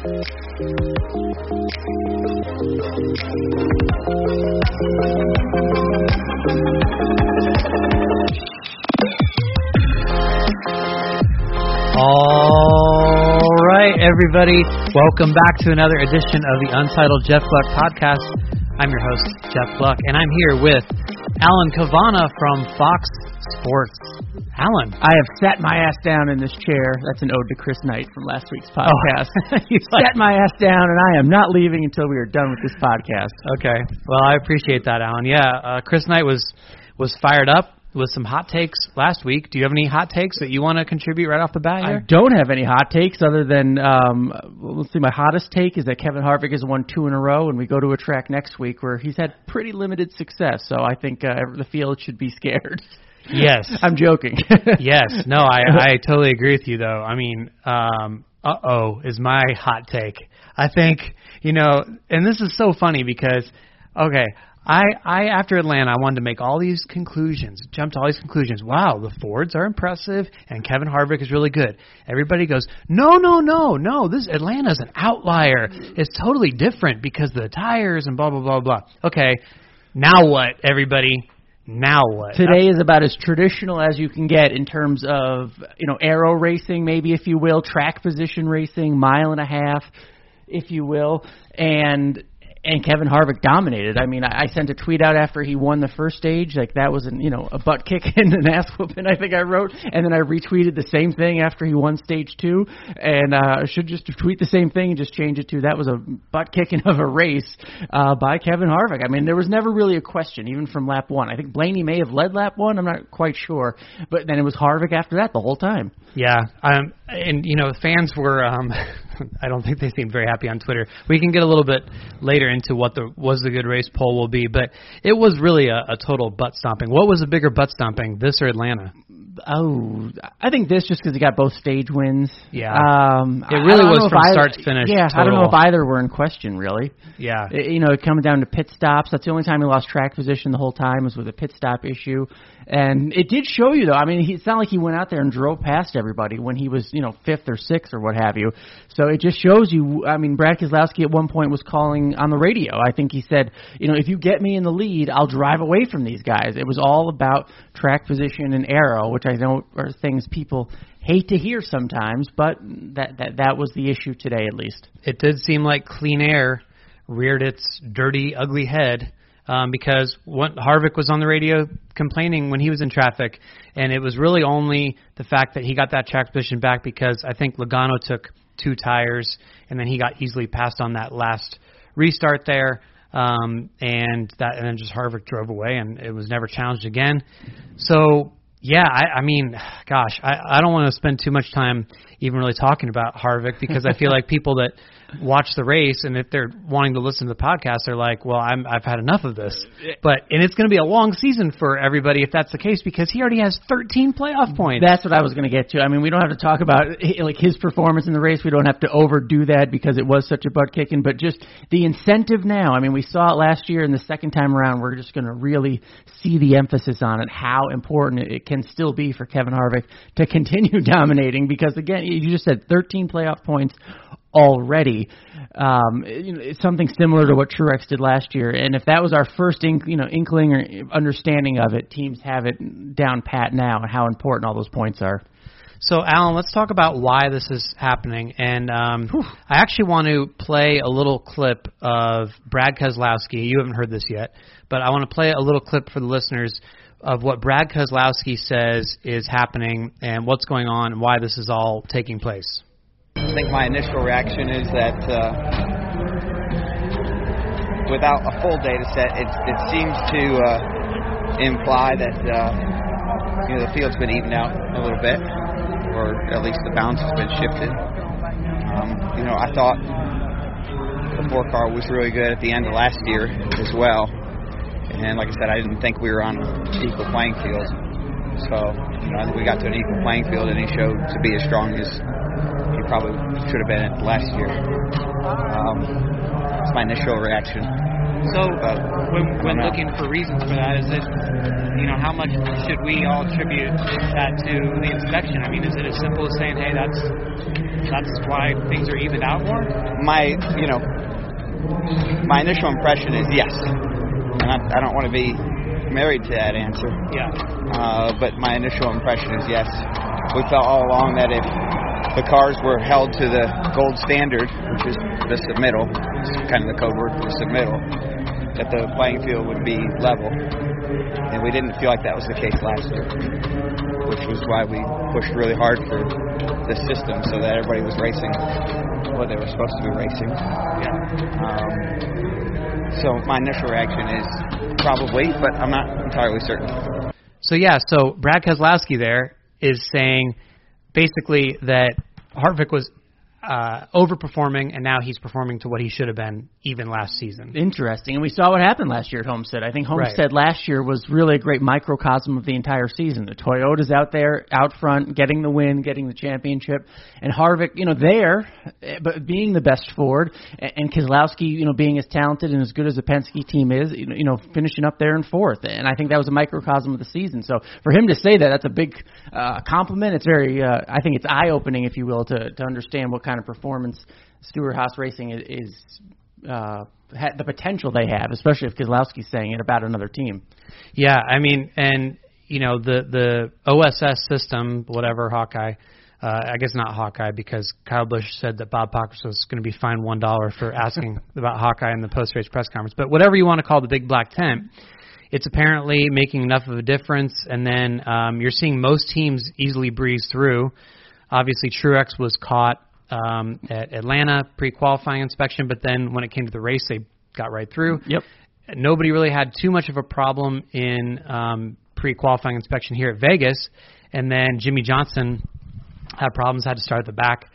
All right, everybody. Welcome back to another edition of the Untitled Jeff Gluck podcast. I'm your host, Jeff Gluck, and I'm here with Alan Cavanna from Fox Sports. Alan. I have sat my ass down in this chair. That's an ode to Chris Knight from last week's podcast. Oh. you sat my ass down, and I am not leaving until we are done with this podcast. Okay. Well, I appreciate that, Alan. Yeah, uh, Chris Knight was was fired up with some hot takes last week. Do you have any hot takes that you want to contribute right off the bat here? I don't have any hot takes other than um, let's see. My hottest take is that Kevin Harvick has won two in a row, and we go to a track next week where he's had pretty limited success. So I think uh, the field should be scared. Yes, I'm joking. yes, no, I I totally agree with you though. I mean, um, uh oh is my hot take. I think you know, and this is so funny because okay, I, I after Atlanta, I wanted to make all these conclusions, jump to all these conclusions. Wow, the Fords are impressive, and Kevin Harvick is really good. Everybody goes, no, no, no, no. This Atlanta's an outlier. It's totally different because of the tires and blah blah blah blah. Okay, now what, everybody? Now what? Today is about as traditional as you can get in terms of you know aero racing, maybe if you will, track position racing, mile and a half, if you will, and and Kevin Harvick dominated. I mean, I, I sent a tweet out after he won the first stage, like that was an you know a butt kick and an ass whooping. I think I wrote, and then I retweeted the same thing after he won stage two, and uh, I should just tweet the same thing and just change it to that was a butt kicking of a race uh, by Kevin Harvick. I mean, there was never really a question, even from lap one. I think Blaney may have led lap one. I'm not quite sure, but then it was Harvick after that the whole time. Yeah, um, and you know, fans were. Um, I don't think they seemed very happy on Twitter. We can get a little bit later into what the was the good race poll will be, but it was really a, a total butt stomping. What was a bigger butt stomping, this or Atlanta? Oh, I think this just because he got both stage wins. Yeah, um, it really was from either, start to finish. Yeah, total. I don't know if either were in question really. Yeah, it, you know, coming down to pit stops. That's the only time he lost track position the whole time was with a pit stop issue, and it did show you though. I mean, he, it's not like he went out there and drove past everybody when he was you know fifth or sixth or what have you. So it just shows you. I mean, Brad Keselowski at one point was calling on the radio. I think he said, you know, if you get me in the lead, I'll drive away from these guys. It was all about track position and aero, which I know are things people hate to hear sometimes, but that that that was the issue today at least. It did seem like clean air reared its dirty, ugly head. Um, because what Harvick was on the radio complaining when he was in traffic, and it was really only the fact that he got that track position back because I think Logano took two tires, and then he got easily passed on that last restart there, um, and that and then just Harvick drove away, and it was never challenged again. So yeah, I, I mean, gosh, I, I don't want to spend too much time even really talking about Harvick because I feel like people that watch the race and if they're wanting to listen to the podcast, they're like, well, I'm, I've had enough of this. But and it's going to be a long season for everybody if that's the case because he already has 13 playoff points. That's what I was going to get to. I mean, we don't have to talk about eh, like his performance in the race. We don't have to overdo that because it was such a butt kicking. But just the incentive now. I mean, we saw it last year, and the second time around, we're just going to really see the emphasis on it. How important it can still be for Kevin Harvick to continue dominating because again, you just said 13 playoff points already. Um, you know, it's something similar to what Truex did last year. And if that was our first ink, you know, inkling or understanding of it, teams have it down pat now and how important all those points are. So, Alan, let's talk about why this is happening. And um, I actually want to play a little clip of Brad Keselowski. You haven't heard this yet, but I want to play a little clip for the listeners of what Brad Keselowski says is happening and what's going on and why this is all taking place. I think my initial reaction is that uh, without a full data set, it, it seems to uh, imply that uh, you know the field's been evened out a little bit, or at least the balance has been shifted. Um, you know, I thought the four car was really good at the end of last year as well, and like I said, I didn't think we were on equal playing field. So, you know, I think we got to an equal playing field, and he showed to be as strong as probably should have been last year. Um, that's my initial reaction. So But when, when I don't know. looking for reasons for that, is it, you know, how much should we all attribute that to the inspection? I mean, is it as simple as saying, hey, that's that's why things are evened out more? my you know my initial impression is yes, and I, I don't want to be married to that answer. Yeah. Uh, but my initial impression is yes. We felt all along that if the cars were held to the gold standard, which is the submittal, it's kind of the code word for the submittal, that the playing field would be level. And we didn't feel like that was the case last year, which was why we pushed really hard for the system so that everybody was racing what they were supposed to be racing. Yeah. Um, so my initial reaction is probably, but I'm not entirely certain. So yeah, so Brad Keselowski there is saying basically that Harvick was uh, overperforming, and now he's performing to what he should have been even last season. Interesting. And we saw what happened last year at Homestead. I think Homestead last year was really a great microcosm of the entire season. The Toyotas out there, out front, getting the win, getting the championship. And Harvick, you know, there, eh, but being the best Ford, and, Keselowski, you know, being as talented and as good as the Penske team is, you know, you know, finishing up there in fourth. And I think that was a microcosm of the season. So for him to say that, that's a big uh, compliment. It's very, uh, I think it's eye-opening, if you will, to, to understand what kind of performance Stewart Haas Racing is, is uh, the potential they have, especially if Keselowski's saying it about another team. Yeah, I mean, and you know the the OSS system, whatever Hawkeye. Uh, I guess not Hawkeye because Kyle Busch said that Bob Pockrass was going to be fined one dollar for asking about Hawkeye in the post race press conference. But whatever you want to call the big black tent, it's apparently making enough of a difference. And then um, you're seeing most teams easily breeze through. Obviously, Truex was caught um, at Atlanta pre-qualifying inspection, but then when it came to the race, they got right through. Yep. Nobody really had too much of a problem in um, pre-qualifying inspection here at Vegas, and then Jimmie Johnson had problems, had to start at the back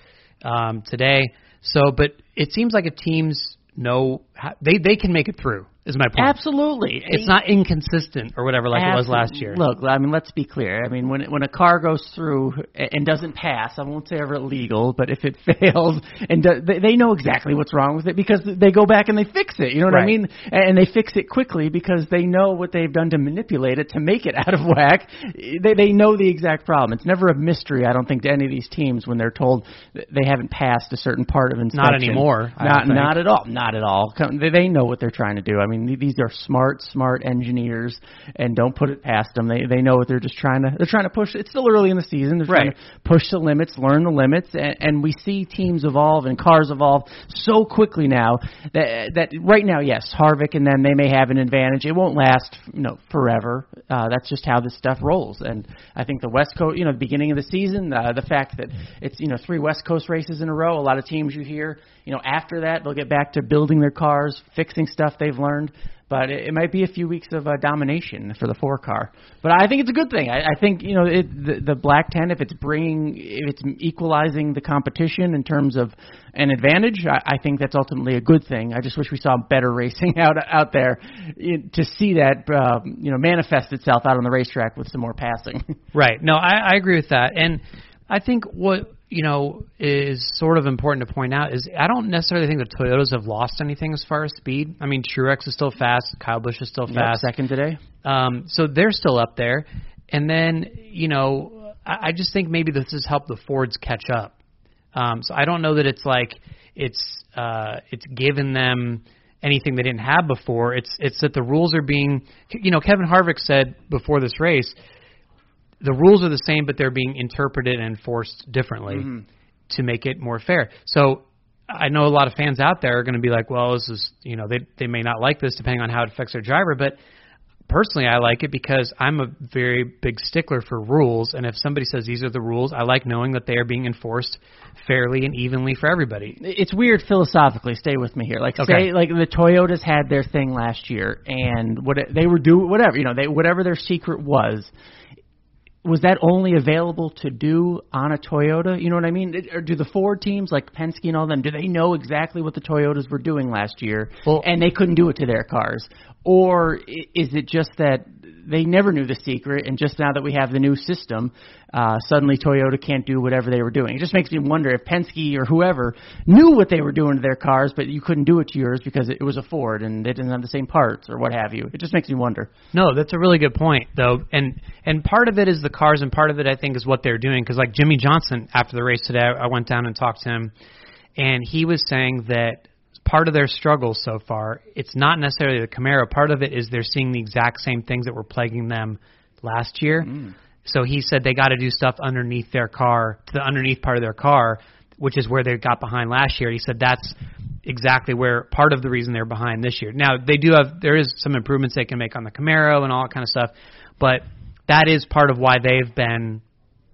um, today. So, but it seems like if teams know how, they they can make it through. Is my point. Absolutely. It's not inconsistent or whatever like it was last year. Look, I mean, let's be clear. I mean, when when a car goes through and doesn't pass, I won't say ever illegal, but if it fails and do, they, they know exactly what's wrong with it because they go back and they fix it. You know what I mean? And they fix it quickly because they know what they've done to manipulate it to make it out of whack. They they know the exact problem. It's never a mystery, I don't think, to any of these teams when they're told that they haven't passed a certain part of inspection. anymore, Not not at all. Not at all. They, they know what they're trying to do. I mean, th- these are smart, smart engineers, and don't put it past them. They they know what they're just trying to. They're trying to push. It's still early in the season. They're trying Right. to push the limits, learn the limits, and, and we see teams evolve and cars evolve so quickly now that that right now, yes, Harvick and them they may have an advantage. It won't last, you know, forever. Uh, that's just how this stuff rolls. And I think the West Coast, you know, the beginning of the season, uh, the fact that it's you know three West Coast races in a row. A lot of teams you hear, you know, after that they'll get back to building their cars, fixing stuff they've learned. But it, it might be a few weeks of uh, domination for the four car. But I think it's a good thing. I, I think you know it, the, the black ten, if it's bringing, if it's equalizing the competition in terms of an advantage, I, I think that's ultimately a good thing. I just wish we saw better racing out out there to see that um, you know manifest itself out on the racetrack with some more passing. Right. No, I, I agree with that. And I think what you know is sort of important to point out is I don't necessarily think the Toyotas have lost anything as far as speed. I mean, Truex is still fast, Kyle Busch is still Yep, fast, second today. um, so they're still up there. And then you know, I, I just think maybe this has helped the Fords catch up. Um, so I don't know that it's like it's uh, it's given them anything they didn't have before. It's it's that the rules are being, you know, Kevin Harvick said before this race, the rules are the same, but they're being interpreted and enforced differently mm-hmm. to make it more fair. So I know a lot of fans out there are going to be like, well, this is, you know, they they may not like this depending on how it affects their driver, but personally I like it because I'm a very big stickler for rules and if somebody says these are the rules, I like knowing that they are being enforced fairly and evenly for everybody. it's weird philosophically. Stay with me here. Like Okay. say, like the Toyotas had their thing last year, and what they were doing, whatever you know, they whatever their secret was. Was that only available to do on a Toyota? You know what I mean? It- Or do the Ford teams like Penske and all them? Do they know exactly what the Toyotas were doing last year, Well- and they couldn't do it to their cars? Or is it just that they never knew the secret, and just now that we have the new system, uh, suddenly Toyota can't do whatever they were doing. It just makes me wonder if Penske or whoever knew what they were doing to their cars, but you couldn't do it to yours because it was a Ford and they didn't have the same parts or what have you. It just makes me wonder. No, that's a really good point, though, and and part of it is the cars, and part of it I think is what they're doing. Because like Jimmie Johnson after the race today, I went down and talked to him, and he was saying that part of their struggle so far, it's not necessarily the Camaro. Part of it is they're seeing the exact same things that were plaguing them last year. Mm. So he said they got to do stuff underneath their car, to the underneath part of their car, which is where they got behind last year. He said that's exactly where part of the reason they're behind this year. Now they do have there is some improvements they can make on the Camaro and all that kind of stuff, but that is part of why they've been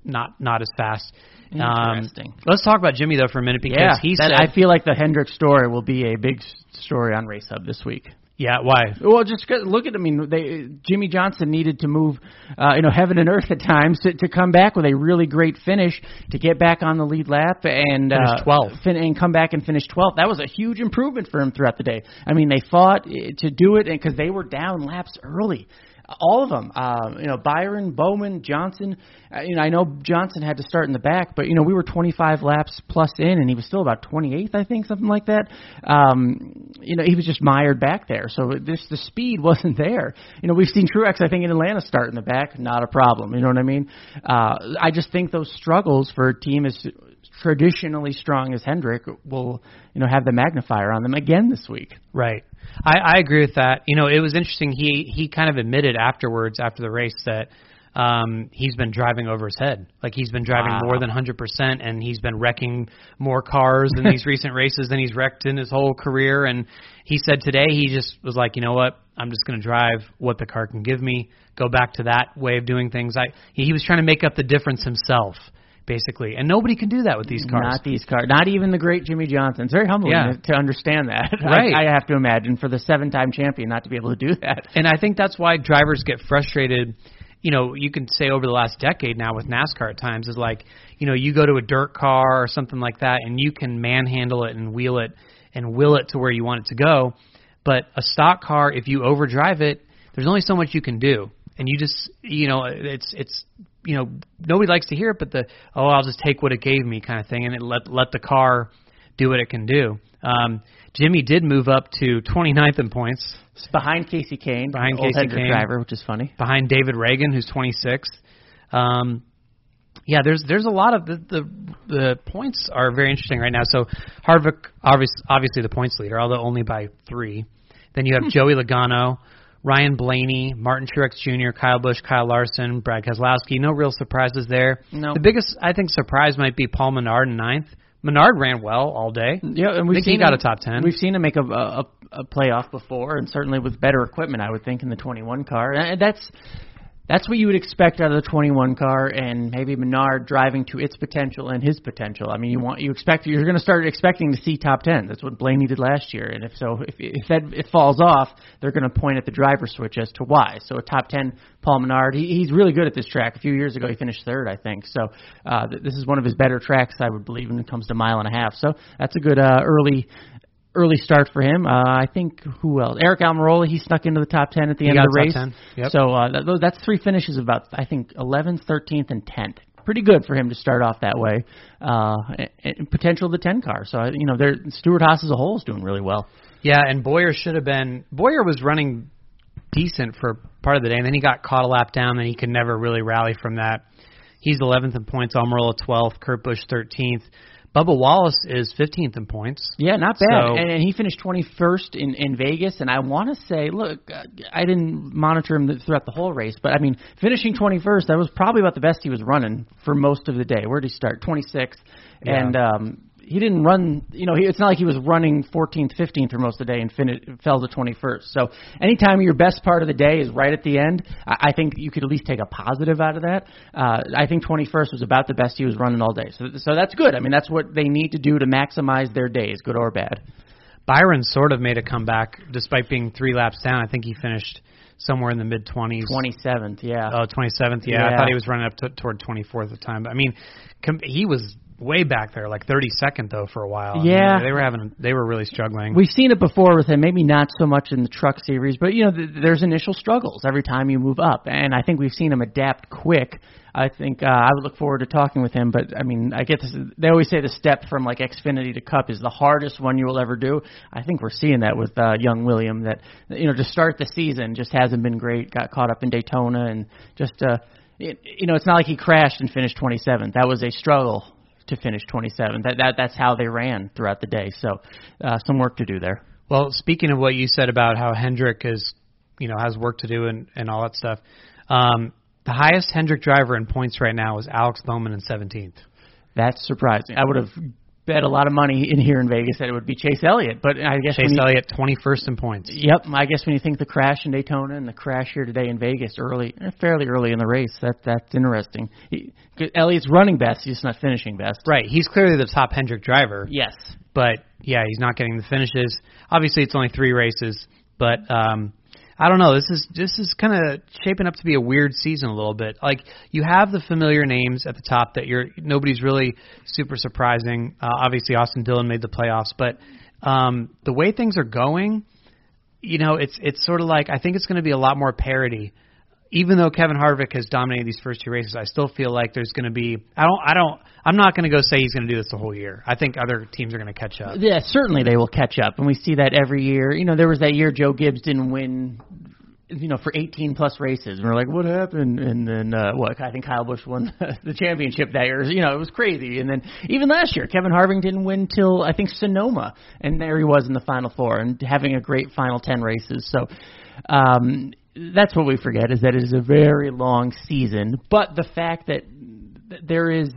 not not as fast. Interesting. Um, let's talk about Jimmie though for a minute because yeah, he said I feel like the Hendrick story will be a big story on Race Hub this week. Yeah, why? Well, just look at. I mean, they Jimmie Johnson needed to move, uh, you know, heaven and earth at times to, to come back with a really great finish to get back on the lead lap and uh, 12th fin- and come back and finish 12th. That was a huge improvement for him throughout the day. I mean, they fought eh, to do it, and because they were down laps early all of them. Uh, you know, Byron, Bowman, Johnson. Uh, you know, I know Johnson had to start in the back, but you know, we were 25 laps plus in, and he was still about 28th, I think, something like that. Um, you know, he was just mired back there, so this the speed wasn't there. You know, we've seen Truex, I think, in Atlanta start in the back, not a problem. You know what I mean? Uh, I just think those struggles for a team as traditionally strong as Hendrick will, you know, have the magnifier on them again this week. Right. I, I agree with that. You know, it was interesting. He he kind of admitted afterwards, after the race, that um, he's been driving over his head. Like he's been driving wow. more than 100%, and he's been wrecking more cars in these recent races than he's wrecked in his whole career. And he said today he just was like, you know what, I'm just going to drive what the car can give me. Go back to that way of doing things. I he was trying to make up the difference himself basically. And nobody can do that with these cars. Not these cars. Not even the great Jimmie Johnson. It's very humbling yeah. to understand that. Right. I, I have to imagine for the seven-time champion not to be able to do that. And I think that's why drivers get frustrated. You know, you can say over the last decade now with NASCAR at times is like, you know, you go to a dirt car or something like that, and you can manhandle it and wheel it and will it to where you want it to go. But a stock car, if you overdrive it, there's only so much you can do and you just you know it's it's you know nobody likes to hear it, but the oh I'll just take what it gave me kind of thing, and it let let the car do what it can do. Um, Jimmie did move up to 29th in points. It's behind Kasey Kahne, behind old Kasey Kahne, driver, which is funny. Behind David Ragan, who's 26th. Um, yeah, there's there's a lot of the, the the points are very interesting right now. So Harvick, obviously, obviously the points leader, although only by three. Then you have Joey Logano, Ryan Blaney, Martin Truex Jr., Kyle Busch, Kyle Larson, Brad Keselowski. No real surprises there. No. The biggest, I think, surprise might be Paul Menard in ninth. Menard ran well all day. Yeah, and we've seen he got him, a top ten. We've seen him make a, a a playoff before, and certainly with better equipment, I would think in the 21 car. And that's that's what you would expect out of the 21 car, and maybe Menard driving to its potential and his potential. I mean, you want you expect you're going to start expecting to see top 10. That's what Blaney did last year, and if so, if if that it falls off, they're going to point at the driver switch as to why. So a top 10 Paul Menard, he, he's really good at this track. A few years ago, he finished third, I think. So uh, th- this is one of his better tracks, I would believe, when it comes to mile and a half. So that's a good uh, early early start for him. Uh, I think who else? Aric Almirola. He snuck into the top ten at the he end of the race. 10. Yep. So uh, that, that's three finishes about I think 11th, 13th, and 10th. Pretty good for him to start off that way. Uh, and, and potential the 10 car. So you know, Stewart Haas as a whole is doing really well. Yeah, and Bowyer should have been. Bowyer was running decent for part of the day, and then he got caught a lap down, and he could never really rally from that. He's 11th in points. Almirola 12th. Kurt Busch 13th. Bubba Wallace is 15th in points. Yeah, not bad. So- and, and he finished 21st in in Vegas. And I want to say, look, uh, I didn't monitor him throughout the whole race, but I mean, finishing 21st, that was probably about the best he was running for most of the day. Where did he start? 26th, Yeah. and um, he didn't run. You know, he, it's not like he was running 14th, 15th for most of the day and fin- fell to 21st. So anytime your best part of the day is right at the end, I, I think you could at least take a positive out of that. Uh, I think 21st was about the best he was running all day. So so that's good. I mean, that's what they need to do to maximize their days, good or bad. Byron sort of made a comeback despite being three laps down. I think he finished somewhere in the mid 20s. 27th, yeah. Oh, 27th. Yeah, I thought he was running up to, toward 24th at the time. But I mean, com- he was way back there, like 32nd though for a while. I mean, Yeah. they were having they were really struggling. We've seen it before with him, maybe not so much in the truck series, but you know, th- there's initial struggles every time you move up, and I think we've seen him adapt quick. I think uh, I would look forward to talking with him, but I mean, I get this. They always say the step from like Xfinity to Cup is the hardest one you will ever do. I think we're seeing that with uh, young William. That you know, to start the season just hasn't been great. Got caught up in Daytona and just uh, it, you know, it's not like he crashed and finished 27th. That was a struggle to finish 27. That that that's how they ran throughout the day. So uh, some work to do there. Well, speaking of what you said about how Hendrick is, you know, has work to do and, and all that stuff, um, the highest Hendrick driver in points right now is Alex Bowman in 17th. That's surprising. I would have bet a lot of money in here in Vegas that it would be Chase Elliott, but I guess Chase you, Elliott 21st in points. Yep, I guess when you think the crash in Daytona and the crash here today in Vegas early, eh, fairly early in the race, that that's interesting. He, Elliott's running best, he's not finishing best. Right, he's clearly the top Hendrick driver, Yes. but yeah, he's not getting the finishes. Obviously, it's only three races, but um, I don't know. This is this is kind of shaping up to be a weird season a little bit. Like you have the familiar names at the top that you're nobody's really super surprising. Uh, obviously, Austin Dillon made the playoffs, but um, the way things are going, you know, it's it's sort of like I think it's going to be a lot more parity. Even though Kevin Harvick has dominated these first two races, I still feel like there's going to be. I don't. I don't. I'm not going to go say he's going to do this the whole year. I think other teams are going to catch up. Yeah, certainly they will catch up, and we see that every year. You know, there was that year Joe Gibbs didn't win, you know, for 18 plus races, and we're like, what happened? And then uh, what? I think Kyle Busch won the championship that year. You know, it was crazy. And then even last year, Kevin Harvick didn't win till I think Sonoma, and there he was in the final four and having a great final 10 races. So. Um, that's what we forget is that it is a very long season, but the fact that there is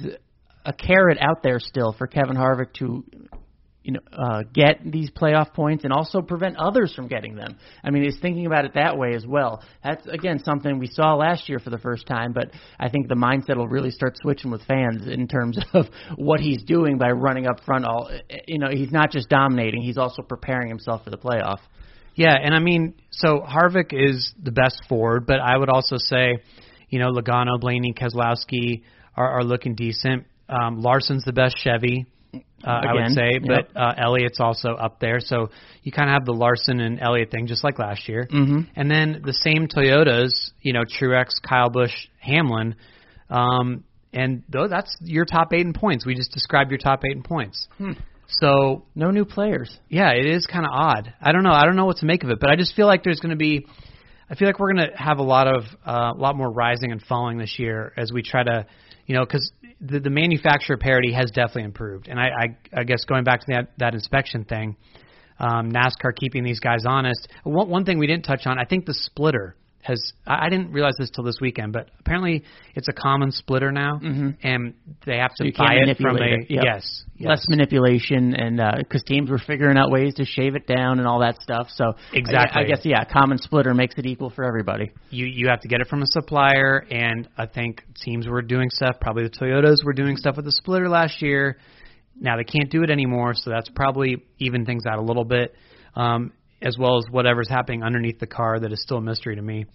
a carrot out there still for Kevin Harvick to you know, uh, get these playoff points and also prevent others from getting them. I mean, he's thinking about it that way as well. That's again something we saw last year for the first time, but I think the mindset will really start switching with fans in terms of what he's doing by running up front. All you know, he's not just dominating; he's also preparing himself for the playoff. Yeah, and I mean, so Harvick is the best Ford, but I would also say, you know, Logano, Blaney, Keselowski are, are looking decent. Um, Larson's the best Chevy, uh, I would say, yep. but uh, Elliott's also up there. So you kind of have the Larson and Elliott thing, just like last year. Mm-hmm. And then the same Toyotas, you know, Truex, Kyle Busch, Hamlin, um, and though that's your top eight in points. We just described your top eight in points. So No new players. yeah, it is kind of odd. I don't know. I don't know what to make of it, but I just feel like there's going to be. I feel like we're going to have a lot of uh, a lot more rising and falling this year as we try to, you know, because the, the manufacturer parity has definitely improved, and I, I, I guess going back to that that inspection thing, um, NASCAR keeping these guys honest. One, one thing we didn't touch on, I think the splitter has. I, I didn't realize this till this weekend, but apparently it's a common splitter now, Mhm. and they have to you buy it from a it, yep. yes, yes. less manipulation and because teams were figuring out ways to shave it down and all that stuff. So Exactly. I, guess yeah, common splitter makes it equal for everybody. you you have to get it from a supplier and I think teams were doing stuff probably the Toyotas were doing stuff with the splitter last year now they can't do it anymore so that's probably even things out a little bit um, as well as whatever's happening underneath the car that is still a mystery to me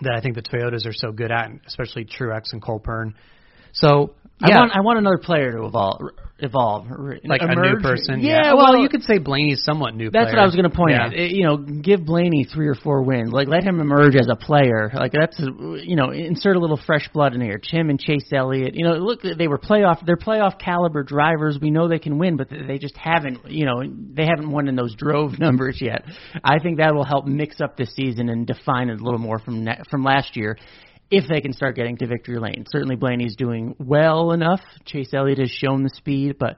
that I think the Toyotas are so good at especially Truex and Cole Pearn so yeah I want I want another player to evolve. Evolve like a new person Yeah, well, well, you could say Blaney's somewhat new That's player. what I was going to point Yeah. out. Eh, You know, give Blaney three or four wins. Like let him emerge as a player. Like that's you know, insert a little fresh blood in here. Tim and Chase Elliott. You know, look, they were playoff. They're playoff caliber drivers. We know they can win, but they just haven't. You know, they haven't won in those drove numbers yet. I think that will help mix up this season and define it a little more from ne- from last year. If they can start getting to victory lane, certainly Blaney's doing well enough. Chase Elliott has shown the speed, but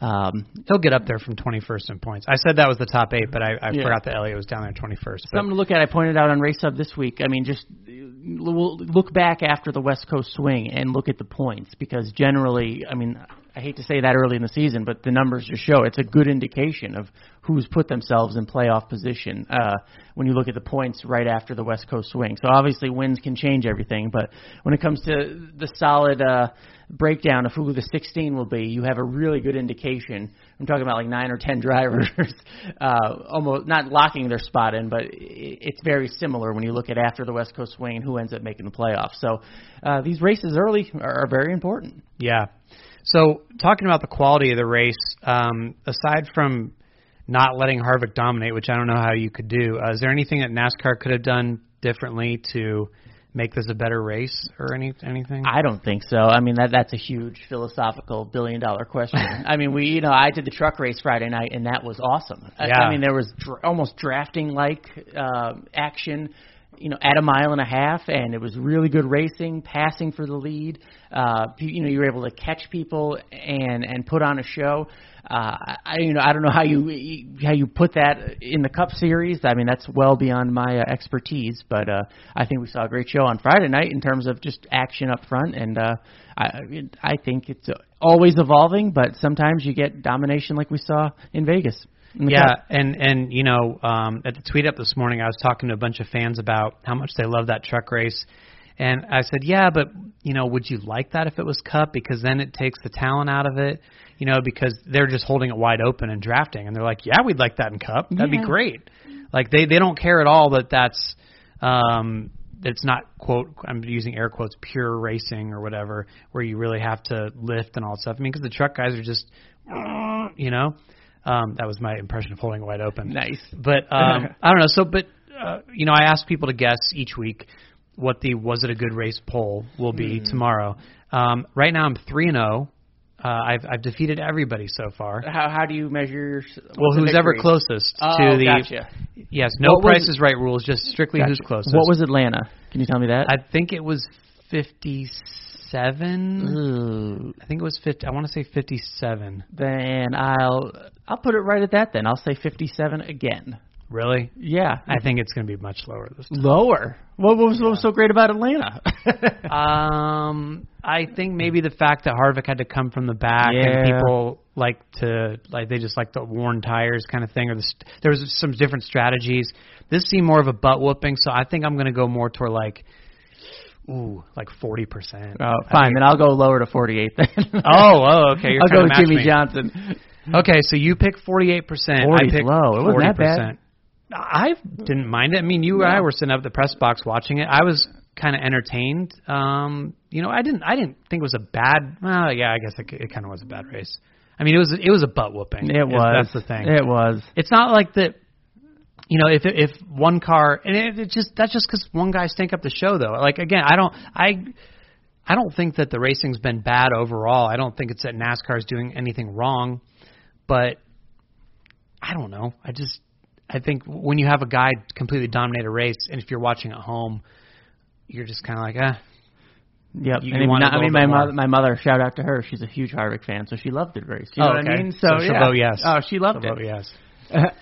um, He'll get up there from 21st in points. I said that was the top eight, but I, I Yeah. forgot that Elliott was down there 21st. But Something to look at. I pointed out on Race Hub this week. I mean, just look back after the West Coast swing and look at the points because generally, I mean, I hate to say that early in the season, but the numbers just show it's a good indication of who's put themselves in playoff position uh, when you look at the points right after the West Coast swing. So obviously, wins can change everything, but when it comes to the solid uh, breakdown of who the 16 will be, you have a really good indication. I'm talking about like nine or ten drivers, uh, almost not locking their spot in, but it's very similar when you look at after the West Coast swing who ends up making the playoffs. So uh, these races early are, are very important. Yeah. So talking about the quality of the race, um, aside from not letting Harvick dominate, which I don't know how you could do, uh, is there anything that NASCAR could have done differently to make this a better race or any anything? I don't think so. I mean that that's a huge philosophical billion dollar question. I mean we you know I did the truck race Friday night and that was awesome. I, Yeah. I mean there was dr- almost drafting like uh, action. You know, at a mile and a half, and it was really good racing, passing for the lead. Uh, you know, you were able to catch people and and put on a show. Uh, I you know I don't know how you how you put that in the Cup Series. I mean that's well beyond my uh, expertise, but uh, I think we saw a great show on Friday night in terms of just action up front, and uh, I I think it's always evolving, but sometimes you get domination like we saw in Vegas. Yeah, Cup. and and you know, um, at the tweet up this morning, I was talking to a bunch of fans about how much they love that truck race, and I said, yeah, but you know, would you like that if it was Cup? Because then it takes the talent out of it, you know, because they're just holding it wide open and drafting, and they're like, yeah, we'd like that in Cup. That'd Yeah. be great. Like they they don't care at all that that's. Um, it's not quote I'm using air quotes pure racing or whatever where you really have to lift and all that stuff. I mean, because the truck guys are just, you know, um, that was my impression of holding it wide open. Nice. But um, I don't know. So, but uh, you know, I ask people to guess each week what the was it a good race poll will be Hmm. tomorrow. Um, right now, I'm three and zero. Uh, I've I've defeated everybody so far. How how do you measure your Well, who's ever closest Oh, to the gotcha. yes, no What was- Price is Right rules, just strictly who's closest. What was Atlanta? Can you tell me that? I think it was fifty seven. I think it was fifty. I want to say fifty seven. then I'll I'll put it right at that. Then I'll say 57 again. Really? Yeah, I think it's going to be much lower this time. lower. What, what was what was so great about Atlanta? Um, I think maybe the fact that Harvick had to come from the back Yeah. and people like to like they just like the worn tires kind of thing, or the, st- there was some different strategies. This seemed more of a butt whooping, so I think I'm going to go more toward like, ooh, like forty percent. oh, fine. Then I'll go lower to 48. Then. Oh, oh, okay. You're I'll go with Jimmy me. Johnson. Okay, so you pick 48%. 40 I picked low. It wasn't that bad. 40%. I didn't mind it. I mean, you and I were sitting up at the press box watching it. I was kind of entertained. Um, you know, I didn't I didn't think it was a bad. Well, yeah, I guess it, it kind of was a bad race. I mean, it was it was a butt whooping. It was. That's the thing. It was. It's not like that. You know, if if one car and it, it just that's just because one guy stank up the show though. Like again, I don't I I don't think that the racing's been bad overall. I don't think it's that NASCAR's doing anything wrong, but I don't know. I just I think when you have a guy completely dominate a race, and if you're watching at home, you're just kind of like, ah, Yep. You- and you not, I mean, my more. mother, my mother, shout out to her. She's a huge Harvick fan, so she loved the race. You know Oh, what I okay. mean? So she'll yeah. vote yes. Oh, she loved so it. vote yes.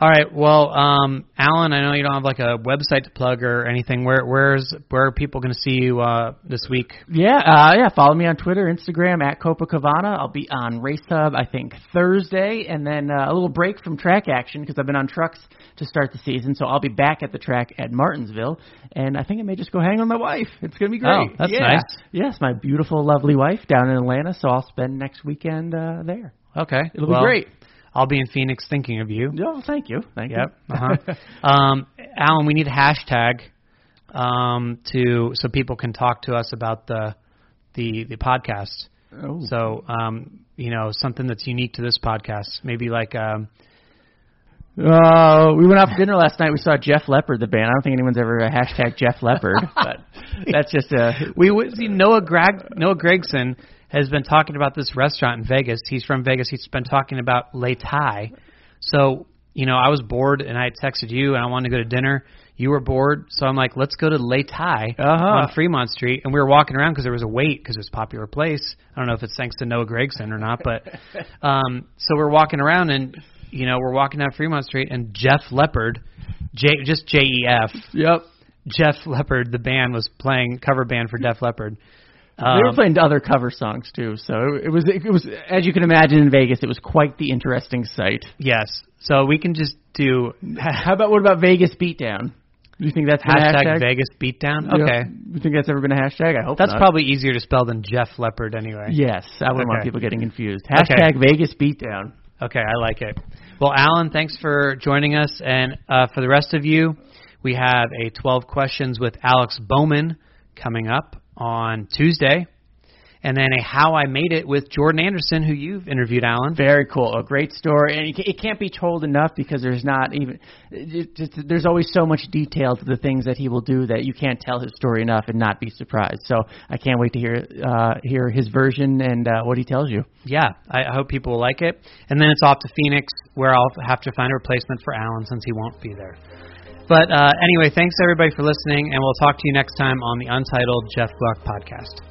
All right. Well, um, Alan, I know you don't have like a website to plug or anything. Where where's where are people going to see you uh, this week? Yeah, uh, yeah. Follow me on Twitter, Instagram at CopaCavanna. I'll be on Race Hub, I think Thursday, and then uh, a little break from track action because I've been on trucks to start the season. So I'll be back at the track at Martinsville, and I think I may just go hang with my wife. It's gonna be great. Oh, that's yeah. nice. Yes, my beautiful, lovely wife down in Atlanta. So I'll spend next weekend uh, there. Okay, It'll well, be great. I'll be in Phoenix thinking of you. Oh, thank you, thank Yep. you. Uh-huh. um, Alan, we need a hashtag um, to so people can talk to us about the the the podcast. Oh. So um, you know something that's unique to this podcast. Maybe like um, Uh, we went out for dinner last night. We saw Jeff Leopard, the band. I don't think anyone's ever hashtag Jeff Leopard, but that's just a we would see Noah Greg Noah Gragson has been talking about this restaurant in Vegas. He's from Vegas. He's been talking about Le Thai. So you know, I was bored and I had texted you and I wanted to go to dinner. You were bored, so I'm like, let's go to Le Thai Uh-huh. on Fremont Street. And we were walking around because there was a wait because it was a popular place. I don't know if it's thanks to Noah Gragson or not, but um, so we're walking around and you know we're walking down Fremont Street and Jeff Leopard, J just J E F yep. Jeff Leopard, the band was playing cover band for Def Leppard. they were Um, playing other cover songs too, so it was it was as you can imagine in Vegas, it was quite the interesting sight. yes, so we can just do How about what about Vegas Beatdown? Do you think that's hashtag hashtag? Vegas Beatdown. Okay, You think that's ever been a hashtag? I hope that's not. probably easier to spell than Jeff Leopard anyway. Yes, I wouldn't want people getting confused. Okay. Hashtag Vegas Beatdown. Okay, I like it. Well, Alan, thanks for joining us, and uh, for the rest of you, we have a 12 questions with Alex Bowman coming up on Tuesday. and then a How I Made It with Jordan Anderson, who you've interviewed, Alan. Very cool, a great story, and it can't be told enough because there's not even just, there's always so much detail to the things that he will do that you can't tell his story enough and not be surprised. So I can't wait to hear uh, hear his version and uh, what he tells you. Yeah, I hope people will like it, and then it's off to Phoenix where I'll have to find a replacement for Alan since he won't be there. But uh, anyway, thanks everybody for listening, and we'll talk to you next time on the Untitled Jeff Gluck podcast.